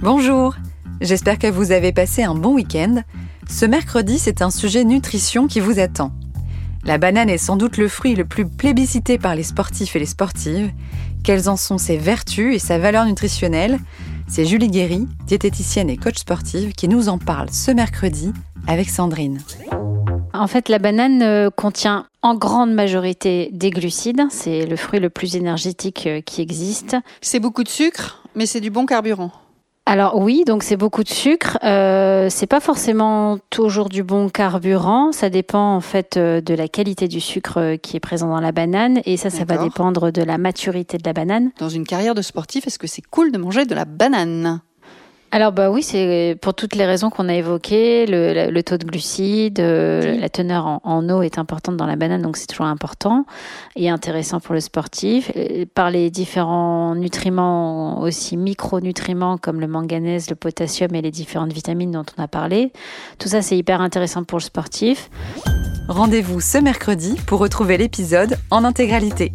Bonjour, j'espère que vous avez passé un bon week-end. Ce mercredi, c'est un sujet nutrition qui vous attend. La banane est sans doute le fruit le plus plébiscité par les sportifs et les sportives. Quelles en sont ses vertus et sa valeur nutritionnelle? C'est Julie Guéry, diététicienne et coach sportive, qui nous en parle ce mercredi avec Sandrine. En fait, la banane euh, contient en grande majorité des glucides. C'est le fruit le plus énergétique euh, qui existe. C'est beaucoup de sucre, mais c'est du bon carburant. Alors oui, donc c'est beaucoup de sucre. Euh, c'est pas forcément toujours du bon carburant. Ça dépend en fait euh, de la qualité du sucre qui est présent dans la banane et ça, ça va dépendre de la maturité de la banane. Dans une carrière de sportif, est-ce que c'est cool de manger de la banane? Alors bah oui, c'est pour toutes les raisons qu'on a évoquées, le, taux de glucides, euh, la teneur en, eau est importante dans la banane, donc c'est toujours important et intéressant pour le sportif. Par les différents nutriments, aussi micronutriments comme le manganèse, le potassium et les différentes vitamines dont on a parlé. Tout ça, c'est hyper intéressant pour le sportif. Rendez-vous ce mercredi pour retrouver l'épisode en intégralité.